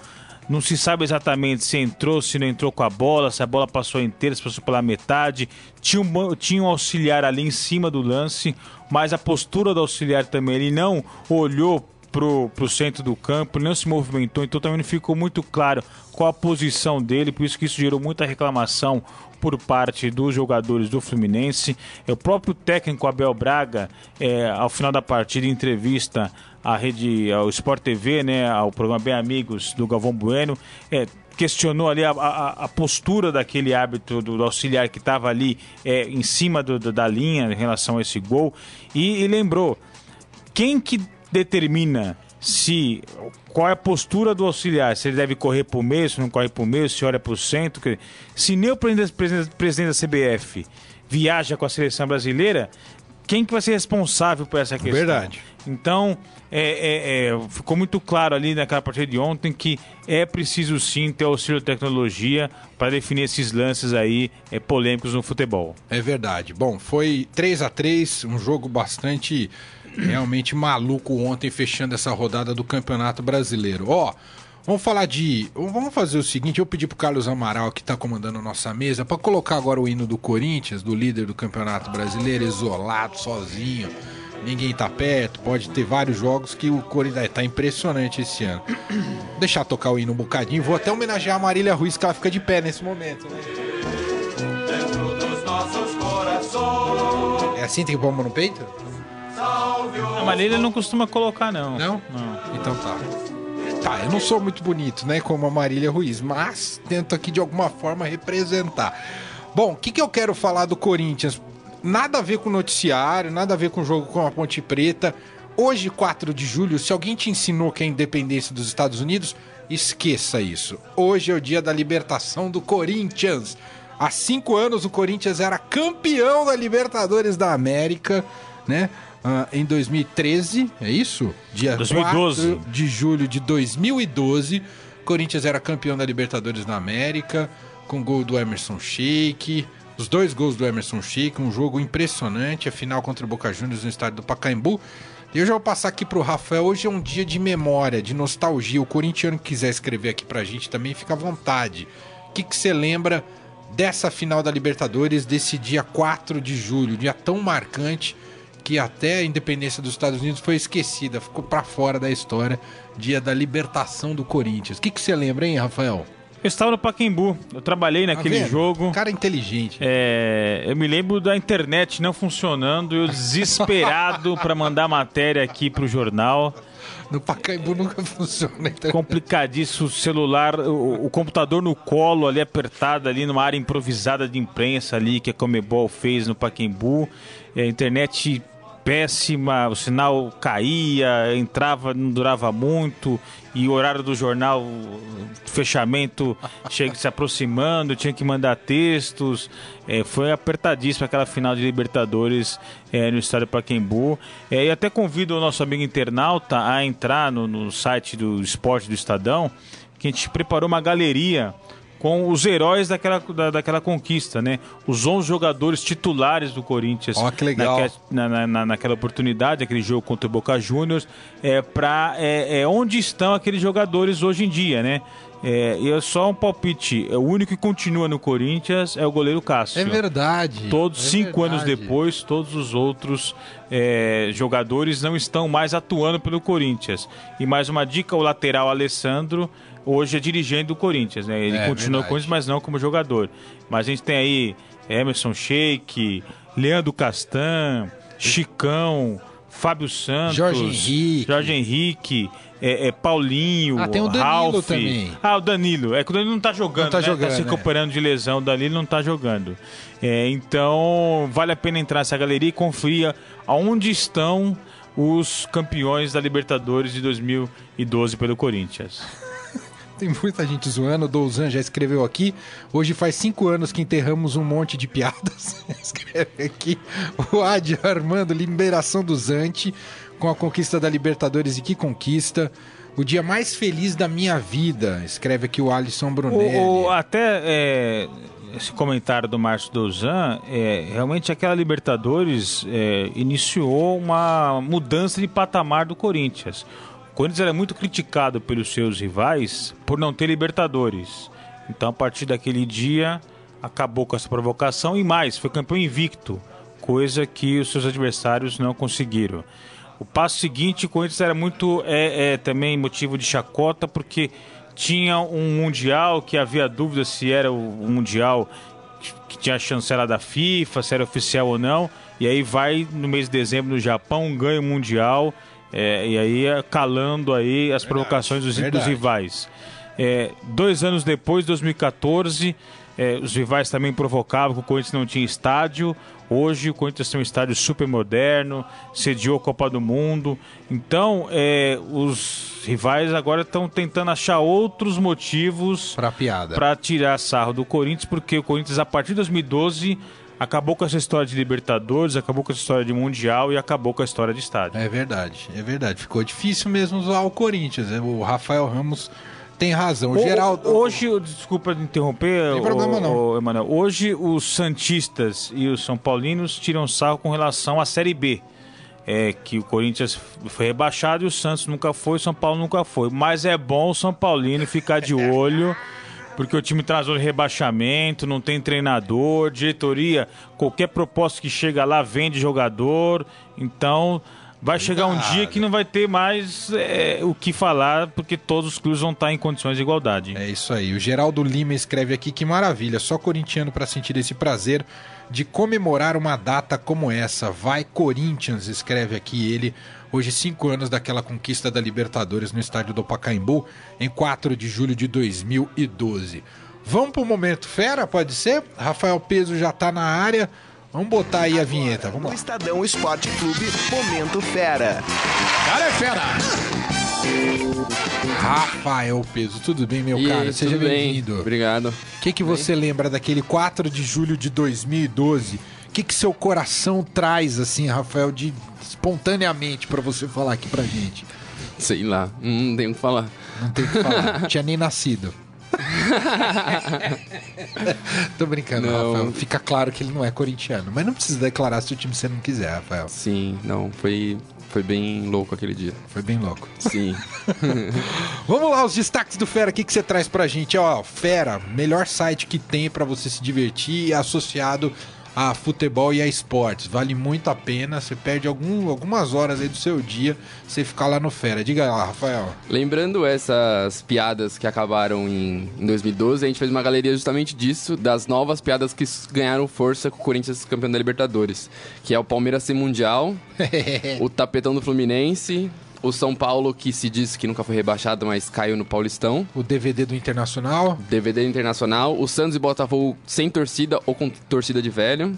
não se sabe exatamente se entrou, se não entrou com a bola, se a bola passou inteira, se passou pela metade. Tinha um, tinha um auxiliar ali em cima do lance, mas a postura do auxiliar também, ele não olhou pro, pro centro do campo, não se movimentou, então também não ficou muito claro qual a posição dele, por isso que isso gerou muita reclamação por parte dos jogadores do Fluminense. É, o próprio técnico Abel Braga, é, ao final da partida, em entrevista à rede, ao Sport TV, né, ao programa Bem Amigos do Galvão Bueno, é, questionou ali a, a, a, postura daquele árbitro, do, do auxiliar que estava ali é, em cima do, do, da linha em relação a esse gol e, e lembrou quem que determina se qual é a postura do auxiliar, se ele deve correr para o meio, se não corre para o meio, se olha para o centro. Se nem o presidente, da CBF viaja com a seleção brasileira, quem que vai ser responsável por essa questão? Verdade. Então, é, é, é, ficou muito claro ali naquela partida de ontem que é preciso sim ter auxílio tecnologia para definir esses lances aí é, polêmicos no futebol. É verdade. Bom, foi 3 a 3 um jogo bastante realmente maluco ontem fechando essa rodada do Campeonato Brasileiro. Ó, vamos falar de, vamos fazer o seguinte, eu pedi pro Carlos Amaral que tá comandando a nossa mesa para colocar agora o hino do Corinthians, do líder do Campeonato Brasileiro, isolado, sozinho. Ninguém tá perto, pode ter vários jogos que o Corinthians tá impressionante esse ano. Deixar tocar o hino um bocadinho, vou até homenagear a Marília Ruiz que ela fica de pé nesse momento, né? Dentro dos nossos corações. É assim tem que pôr no peito? A Marília não costuma colocar, não. Não? Não. Então tá. Tá, eu não sou muito bonito, né, como a Marília Ruiz, mas tento aqui de alguma forma representar. Bom, o que, que eu quero falar do Corinthians? Nada a ver com o noticiário, nada a ver com o jogo com a Ponte Preta. Hoje, 4 de julho, se alguém te ensinou que é a independência dos Estados Unidos, esqueça isso. Hoje é o dia da libertação do Corinthians. Há cinco anos o Corinthians era campeão da Libertadores da América, né? uh, em 2013, é isso? Dia 2012. 4 de julho de 2012. Corinthians era campeão da Libertadores na América, com gol do Emerson Sheik. Os dois gols do Emerson Sheik, um jogo impressionante, a final contra o Boca Juniors no estádio do Pacaembu. E eu já vou passar aqui pro Rafael. Hoje é um dia de memória, de nostalgia. O corintiano que quiser escrever aqui pra gente também fica à vontade. O que você lembra dessa final da Libertadores, desse dia 4 de julho, dia tão marcante que até a independência dos Estados Unidos foi esquecida, ficou para fora da história, dia da libertação do Corinthians. O que você lembra, hein, Rafael? Eu estava no Paquembu, eu trabalhei tá naquele jogo. Cara inteligente. É, eu me lembro da internet não funcionando, eu desesperado para mandar matéria aqui pro jornal. No Pacaembu nunca funciona. Complicadíssimo, o celular, o, o, computador no colo ali apertado ali numa área improvisada de imprensa ali que a Comebol fez no Pacaembu. A internet péssima, o sinal caía, entrava, não durava muito, e o horário do jornal, fechamento, chega se aproximando, tinha que mandar textos. É, foi apertadíssima aquela final de Libertadores é, no estádio Paquembu. É, e até convido o nosso amigo internauta a entrar no, no site do Esporte do Estadão, que a gente preparou uma galeria com os heróis daquela, da, daquela conquista, né? Os 11 jogadores titulares do Corinthians oh, que legal. Naquela, na, na, naquela oportunidade, aquele jogo contra o Boca Juniors, é, para é, é, onde estão aqueles jogadores hoje em dia, né? É, e é só um palpite. É, o único que continua no Corinthians é o goleiro Cássio. É verdade. Todos é cinco verdade. anos depois, todos os outros é, jogadores não estão mais atuando pelo Corinthians. E mais uma dica: o lateral Alessandro hoje é dirigente do Corinthians, né? Ele É, continua com isso, mas não como jogador. Mas a gente tem aí Emerson Sheik, Leandro Castan, Chicão, Fábio Santos, Jorge Henrique. Jorge Henrique, é, é, Paulinho, Ah, tem o Danilo Ralf. também. Ah, o Danilo. É que o Danilo não tá jogando, Não tá né? jogando, tá se é. recuperando de lesão, o Danilo não tá jogando. É, então, vale a pena entrar nessa galeria e conferir aonde estão os campeões da Libertadores de 2012 pelo Corinthians. Tem muita gente zoando. O Douzan já escreveu aqui. Hoje faz cinco anos que enterramos um monte de piadas. Escreve aqui. O Adi Armando, liberação do Zante com a conquista da Libertadores. E que conquista! O dia mais feliz da minha vida. Escreve aqui o Alisson Brunelli. O, o- até é, esse comentário do Márcio Dozan, é, realmente aquela Libertadores é, iniciou uma mudança de patamar do Corinthians. Corinthians era muito criticado pelos seus rivais por não ter Libertadores. Então, a partir daquele dia, acabou com essa provocação e mais, foi campeão invicto, coisa que os seus adversários não conseguiram. O passo seguinte, o Corinthians era muito é, é, também motivo de chacota, porque tinha um Mundial que havia dúvida se era o o Mundial que tinha a chancela da FIFA, se era oficial ou não. E aí vai no mês de dezembro no Japão, ganha o Mundial, é, e aí é, calando aí as provocações dos, dos verdade. rivais. É, dois anos depois, 2014, é, os rivais também provocavam que o Corinthians não tinha estádio. Hoje o Corinthians tem um estádio super moderno, sediou a Copa do Mundo. Então, é, os rivais agora estão tentando achar outros motivos para tirar sarro do Corinthians, porque o Corinthians, a partir de 2012, acabou com essa história de Libertadores, acabou com essa história de Mundial e acabou com a história de estádio. É verdade, é verdade. Ficou difícil mesmo usar o Corinthians. né? O Rafael Ramos tem razão. O Geraldo. Hoje, desculpa de interromper, Tem problema o- não. o Emanuel. Hoje os Santistas e os São Paulinos tiram sarro com relação à Série B. É que o Corinthians foi rebaixado e o Santos nunca foi, o São Paulo nunca foi. Mas é bom o São Paulino ficar de olho, porque o time traz o rebaixamento, não tem treinador, diretoria, qualquer proposta que chega lá vende jogador. Então vai chegar um dia que não vai ter mais é, o que falar, porque todos os clubes vão estar em condições de igualdade. É isso aí. O Geraldo Lima escreve aqui que maravilha, só corintiano para sentir esse prazer de comemorar uma data como essa. Vai Corinthians, escreve aqui ele. Hoje, cinco anos daquela conquista da Libertadores no estádio do Pacaembu, em 4 de julho de 2012. Vamos pro momento fera, pode ser? Rafael Peso já tá na área. Vamos botar aí a vinheta, vamos No lá. Estadão Esporte Clube, Momento Fera. Cara é fera! Rafael Peso, tudo bem, meu E aí, cara? Seja tudo bem? bem-vindo. Obrigado. O que, que você lembra daquele 4 de julho de 2012? O que, que seu coração traz, assim, Rafael, de espontaneamente pra você falar aqui pra gente? Sei lá, não tenho o que falar. Não tem o que falar. Não tinha nem nascido. Tô brincando, Não. Rafael. Fica claro que ele não é corintiano. Mas não precisa declarar se o time você não quiser, Rafael. Sim, não, foi, foi bem louco aquele dia. Foi bem louco. Sim. Vamos lá, os destaques do Fera. O que, que você traz pra gente? Ó, Fera, melhor site que tem pra você se divertir associado a futebol e a esportes. Vale muito a pena. Você perde algum, algumas horas aí do seu dia você ficar lá no Fera. Diga lá, Rafael. Lembrando essas piadas que acabaram em, em 2012, a gente fez uma galeria justamente disso, das novas piadas que ganharam força com o Corinthians campeão da Libertadores. Que é o Palmeiras ser mundial, o tapetão do Fluminense, O São Paulo, que se diz que nunca foi rebaixado, mas caiu no Paulistão. O DVD do Internacional. DVD Internacional. O Santos e Botafogo sem torcida ou com torcida de velho.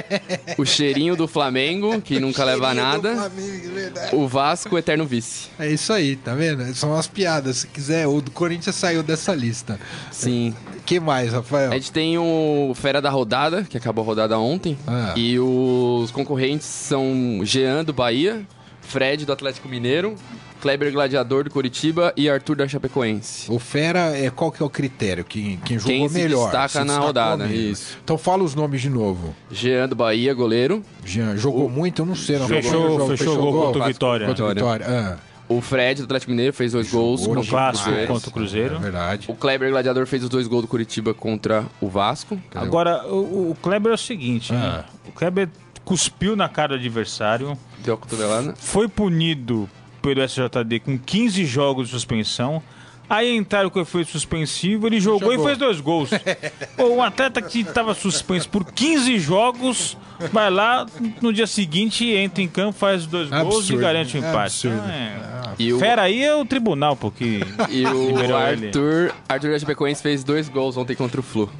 o cheirinho do Flamengo, que nunca leva nada. Flamengo, o Vasco, eterno vice. É isso aí, tá vendo? São as piadas. Se quiser, o do Corinthians saiu dessa lista. Sim. que mais, Rafael? A gente tem o Fera da Rodada, que acabou a rodada ontem. Ah. E os concorrentes são Jean do Bahia, Fred do Atlético Mineiro, Kleber Gladiador do Curitiba e Arthur da Chapecoense. O Fera, é, qual que é o critério? Quem, quem jogou Quem se melhor? destaca se na rodada, isso. Então fala os nomes de novo. Jean do Bahia, goleiro. Jean, jogou muito? Eu não sei. Não Fechou- Jogou- fechou o gol contra o Vasco- Vitória. Contra o Vitória. Vitória. Ah, O Fred do Atlético Mineiro fez dois gols Jogou No contra o clássico Cruzeiro. contra o Cruzeiro. é verdade. O Kleber Gladiador fez os dois gols do Curitiba contra o Vasco. Agora, o, o Kleber é o seguinte, né? Ah. O Kleber cuspiu na cara do adversário, Deu a cotovelada. foi punido pelo SJD com 15 jogos de suspensão. Aí entraram com efeito suspensivo, ele jogou, Jogou. e fez dois gols. Pô, um atleta que estava suspenso por 15 jogos, vai lá, no dia seguinte entra em campo, faz dois gols e Absurdo. garante o empate. Absurdo. Então, é- E o, Fera aí é o tribunal, porque e o ele. Arthur, Arthur da Chapecoense fez dois gols ontem contra o Flu.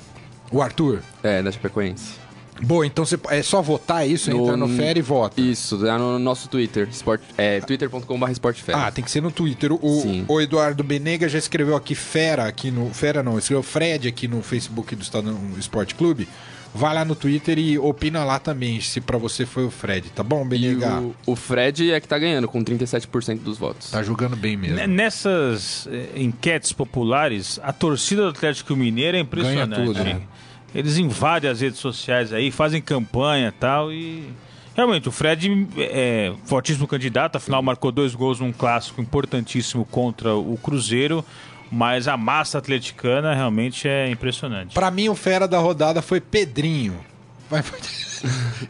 O Arthur. É, da Chapecoense. Boa, então você, é só votar isso? No- Entra no Fera e vota. Isso, lá no nosso Twitter, sport, é, twitter.com.br sportfera. Ah, tem que ser no Twitter. O, Sim. o Eduardo Benega já escreveu aqui Fera aqui no. Fera não, escreveu Fred aqui no Facebook do Estadão Esporte Clube. Vai lá no Twitter e opina lá também se pra você foi o Fred, tá bom, e Benega? o, o Fred é que tá ganhando, com 37% dos votos. Tá jogando bem mesmo. N- Nessas eh, enquetes populares, a torcida do Atlético Mineiro é impressionante. Ganha tudo, né? Eles invadem as redes sociais aí, fazem campanha e tal e... Realmente, o Fred é fortíssimo candidato, afinal marcou dois gols num clássico importantíssimo contra o Cruzeiro, mas a massa atleticana realmente é impressionante. Pra mim, o fera da rodada foi Pedrinho. Vai-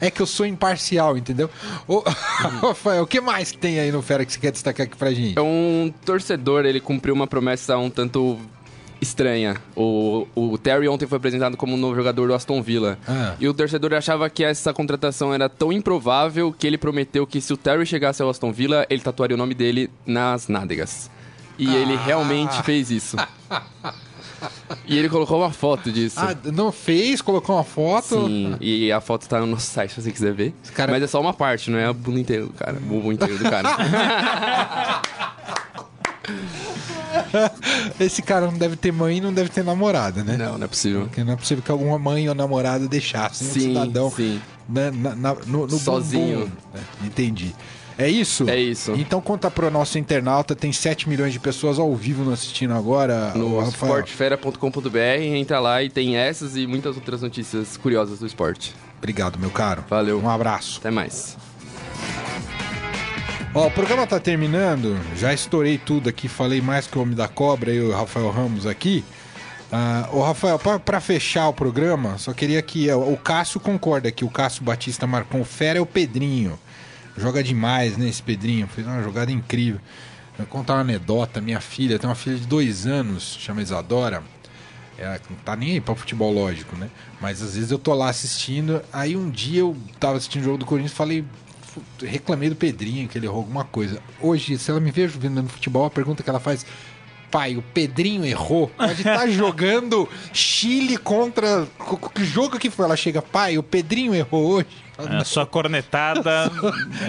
É que eu sou imparcial, entendeu? Ô, Rafael, o que mais tem aí no Fera que você quer destacar aqui pra gente? É um torcedor, ele cumpriu uma promessa um tanto estranha. O, o Terry ontem foi apresentado como um novo jogador do Aston Villa. Ah. E o torcedor achava que essa contratação era tão improvável que ele prometeu que se o Terry chegasse ao Aston Villa, ele tatuaria o nome dele nas nádegas. E Ah. ele realmente fez isso. e ele colocou uma foto disso. Ah, não fez? Colocou uma foto? Sim, e a foto tá no nosso site se você quiser ver. cara- Mas é só uma parte, não é a bunda inteira do cara, o bumbum inteiro do cara. Esse cara não deve ter mãe e não deve ter namorada, né? não, não é possível. Porque não é possível que alguma mãe ou namorada deixasse um Sim, cidadão sim. né, na- na- no, no Sozinho. bumbum. É, Entendi. É isso? É isso. Então conta pro nosso internauta, tem 7 milhões de pessoas ao vivo nos assistindo agora. No esportefera.com.br, entra lá e tem essas e muitas outras notícias curiosas do esporte. Obrigado, meu caro. Valeu. Um abraço. Até mais. Ó, o programa tá terminando, já estourei tudo aqui, falei mais que o Homem da Cobra e o Rafael Ramos aqui. Ah, ô Rafael, pra fechar o programa, só queria que ó, o Cássio concorda que o Cássio Batista marcou um fera é o Pedrinho. Joga demais, né, esse Pedrinho, fez uma jogada incrível. Vou contar uma anedota, minha filha, tem uma filha de dois anos, chama Isadora. Ela não tá nem aí pra futebol, lógico, né? Mas às vezes eu tô lá assistindo, aí um dia eu tava assistindo o jogo do Corinthians e falei, reclamei do Pedrinho, que ele errou alguma coisa. Hoje, se ela me vê vendo no futebol, a pergunta que ela faz, pai, o Pedrinho errou? Pode estar jogando Chile contra. co- co- Que jogo que foi? Ela chega, pai, o Pedrinho errou hoje. É, A sua cornetada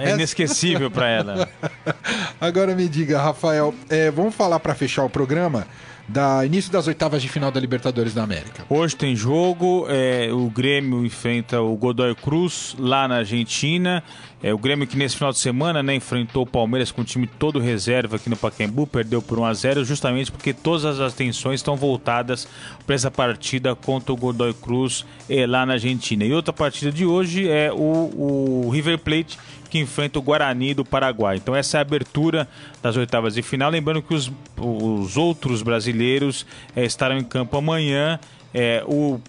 é inesquecível pra ela. Agora me diga, Rafael, é, vamos falar pra fechar o programa da início das oitavas de final da Libertadores da América. Hoje tem jogo, é, o Grêmio enfrenta o Godoy Cruz lá na Argentina. É, o Grêmio que nesse final de semana né, enfrentou o Palmeiras com o time todo reserva aqui no Pacaembu, perdeu por 1 a 0 justamente porque todas as atenções estão voltadas para essa partida contra o Godoy Cruz é, lá na Argentina. E outra partida de hoje é o, o River Plate que enfrenta o Guarani do Paraguai. Então essa é a abertura das oitavas de final. Lembrando que os, os outros brasileiros eh, estarão em campo amanhã. Eh, o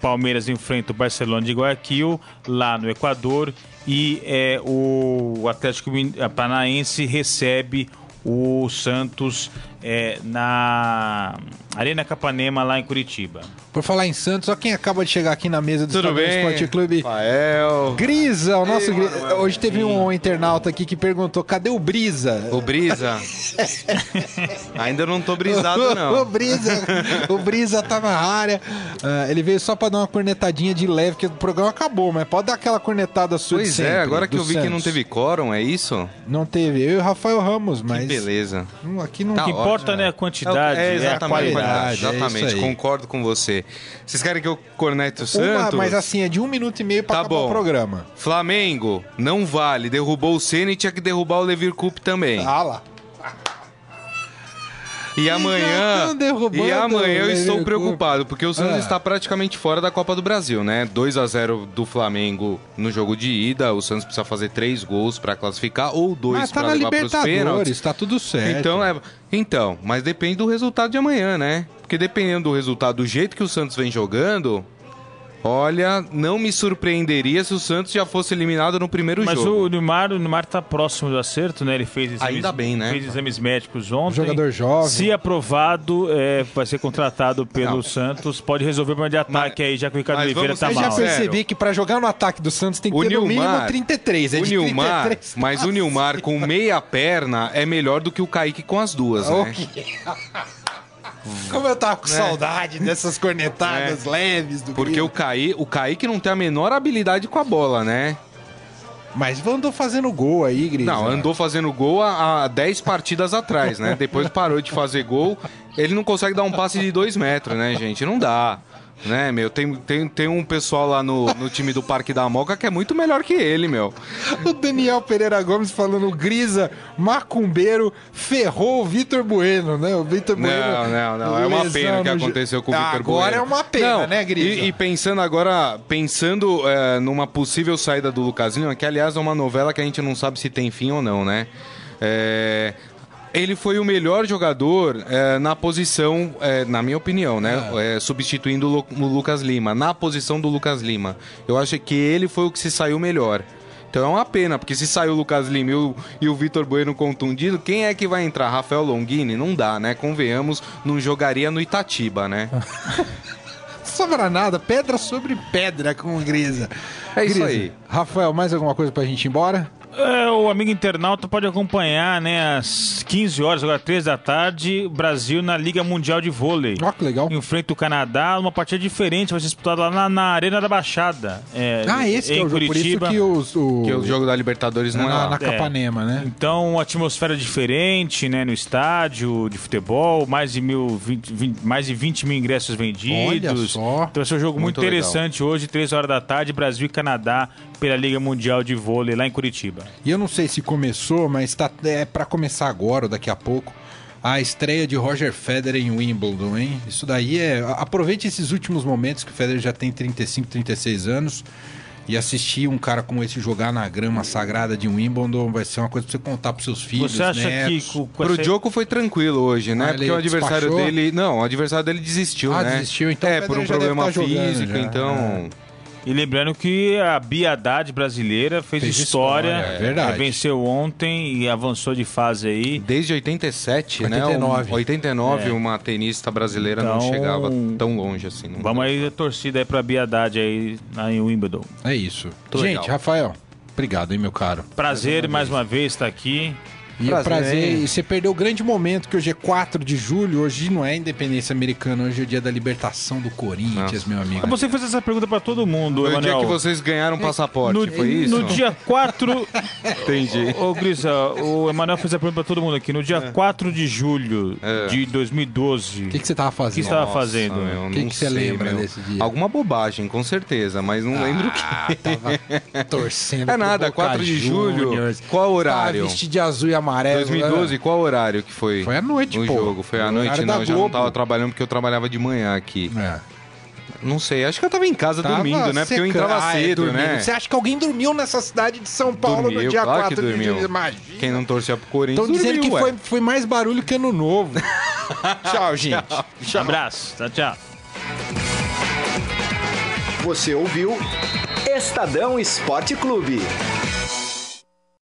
Palmeiras enfrenta o Barcelona de Guayaquil, lá no Equador. E eh, o Atlético Paranaense recebe o Santos é, na Arena Capanema, lá em Curitiba. Por falar em Santos, só quem acaba de chegar aqui na mesa do Tudo Estadão bem? Esporte Clube. Rafael. Grisa, o nosso Ei, Gri- Manuel. Hoje teve um internauta aqui que perguntou: cadê o Brisa? O Brisa. Ainda não tô brisado, o não. Brisa, o Brisa tá na área. Ah, ele veio só pra dar uma cornetadinha de leve, porque o programa acabou, mas pode dar aquela cornetada sua Pois sempre, é, agora que eu vi que não Santos. teve quórum, é isso? Não teve. Eu e o Rafael Ramos, mas. Que beleza. Não, aqui não O Tá que importa não é a quantidade, é, a exatamente, qualidade. é exatamente, concordo com você. Vocês querem que eu cornete o Uma, Santos? mas assim, é de um minuto e meio pra Tá acabar bom. o programa. Flamengo, não vale. Derrubou o Senna e tinha que derrubar o Levir Cup também. Ah lá. E amanhã, e amanhã eu o estou preocupado, porque o Santos Ah. está praticamente fora da Copa do Brasil, né? 2 a 0 do Flamengo no jogo de ida, o Santos precisa fazer três gols para classificar ou dois tá para levar para os pênaltis. Libertadores, tá tudo certo. Então, é, então, mas depende do resultado de amanhã, né? Porque dependendo do resultado, do jeito que o Santos vem jogando, olha, não me surpreenderia se o Santos já fosse eliminado no primeiro Mas jogo. o Neymar, o Neymar tá próximo do acerto, né? Ele fez exames, Ainda bem, né? fez exames médicos ontem. Jogador jovem. Se aprovado, é, vai ser contratado pelo Não. Santos. Pode resolver o problema de ataque aí, já que o Ricardo mas Oliveira vamos tá Eu já mal. sinceros. percebi que pra jogar no ataque do Santos tem que O ter no mínimo Nilmar, 33. É o de Nilmar, 33 mas o Nilmar com meia perna é melhor do que o Kaique com as duas, né? Ok. Como eu tava com saudade dessas cornetadas leves do É. Porque Grilo. o Kaique, o Kaique não tem a menor habilidade com a bola, né? Mas andou fazendo gol aí, Grisa. Não, andou fazendo gol há, há 10 partidas atrás, né? Depois parou de fazer gol. Ele não consegue dar um passe de 2 metros, né, gente? Não dá. Né, meu? Tem, tem, tem um pessoal lá no, no time do Parque da Moca que é muito melhor que ele, meu. O Daniel Pereira Gomes falando Grisa, macumbeiro, ferrou o Vitor Bueno, né? O Vitor Bueno. Não, não, não. É uma pena que no jo- aconteceu com o Vitor Bueno. Agora é uma pena, Não, né, Grisa? E, e pensando agora, pensando é, numa possível saída do Lucas Lima, que aliás é uma novela que a gente não sabe se tem fim ou não, né? É, Ele foi o melhor jogador é, na posição, é, na minha opinião, né? É, substituindo o Lu- o Lucas Lima, na posição do Lucas Lima. Eu acho que ele foi o que se saiu melhor. Então é uma pena, porque se saiu o Lucas Lima e o, e o Vitor Bueno contundido, quem é que vai entrar? Rafael Longini? Não dá, né? Convenhamos, não jogaria no Itatiba, né? Sobra nada, pedra sobre pedra com o Grisa. É isso Grisa, aí. Rafael, mais alguma coisa pra gente ir embora? É, o amigo internauta pode acompanhar, né, às 15 horas, agora 3 da tarde, Brasil na Liga Mundial de Vôlei. Ó, que legal. Enfrenta o Canadá, uma partida diferente, vai ser disputada lá na, na Arena da Baixada. É, Ah, esse que é em o jogo. Por isso Curitiba. que os, o... Que o jogo da Libertadores não é na, lá. na Capanema, né? Então, uma atmosfera diferente, né, no estádio de futebol, mais de, mil, 20, 20 mais de 20 mil ingressos vendidos. Olha só. Então vai ser um jogo muito, Muito legal. interessante hoje, 3 horas da tarde, Brasil e Canadá, pela Liga Mundial de Vôlei lá em Curitiba. E eu não sei se começou, mas tá, é para começar agora ou daqui a pouco. A estreia de Roger Federer em Wimbledon, hein? Isso daí é. Aproveite esses últimos momentos que o Federer já tem 35, 36 anos. E assistir um cara como esse jogar na grama sagrada de Wimbledon vai ser uma coisa pra você contar pros seus filhos. Você acha netos. que com, com Pro essa- foi tranquilo hoje, né? Ah, Porque o adversário despachou? dele. Não, o adversário dele desistiu, Ah, né? desistiu, então É, por um problema tá jogando físico, já, então. E lembrando que a Bia Haddad brasileira fez, Fez história, história, é verdade. é, venceu ontem e avançou de fase aí. Desde 87, 89. né? Um- 89, É. uma tenista brasileira não Então, chegava tão longe assim. não- Vamos aí, a torcida aí pra Bia Haddad aí em Wimbledon. É isso. Muito Gente, legal. Rafael, obrigado, hein, meu caro. Prazer mais uma vez estar aqui. E é Prazer, prazer. hein? E você perdeu o grande momento, que hoje é 4 de julho. Hoje não é independência americana, hoje é o dia da libertação do Corinthians, Nossa. meu amigo. Você fez essa pergunta pra todo mundo, Foi o dia Emanuel. que vocês ganharam passaporte, no, foi isso? no dia 4. Entendi. Ô, Grisa, o Emanuel fez a pergunta pra todo mundo aqui. No dia 4 de julho É. de 2012. O que, que você tava O que fazendo? você tava fazendo? meu, O que não que você sei, lembra meu. desse dia? Alguma bobagem, com certeza, mas não lembro o que. Ah, tava torcendo. É nada, Boca 4 de julho. Qual horário? Tava vestido de azul e amarelo. 2012, qual horário que foi? Foi à noite, o pô. jogo, foi à noite, não, eu já não tava trabalhando porque eu trabalhava de manhã aqui. É. Não sei, acho que eu tava em casa Tava dormindo, né? Porque eu entrava Ah, é, cedo, dormindo. né? Você acha que alguém dormiu nessa cidade de São Paulo no Dormiu, dia claro 4 que de julho? Imagina. Quem não torcia pro Corinthians Estão dizendo que ué. foi, foi mais barulho que ano novo. Tchau, gente. Abraço. Tchau, tchau. Você ouviu Estadão Esporte Clube.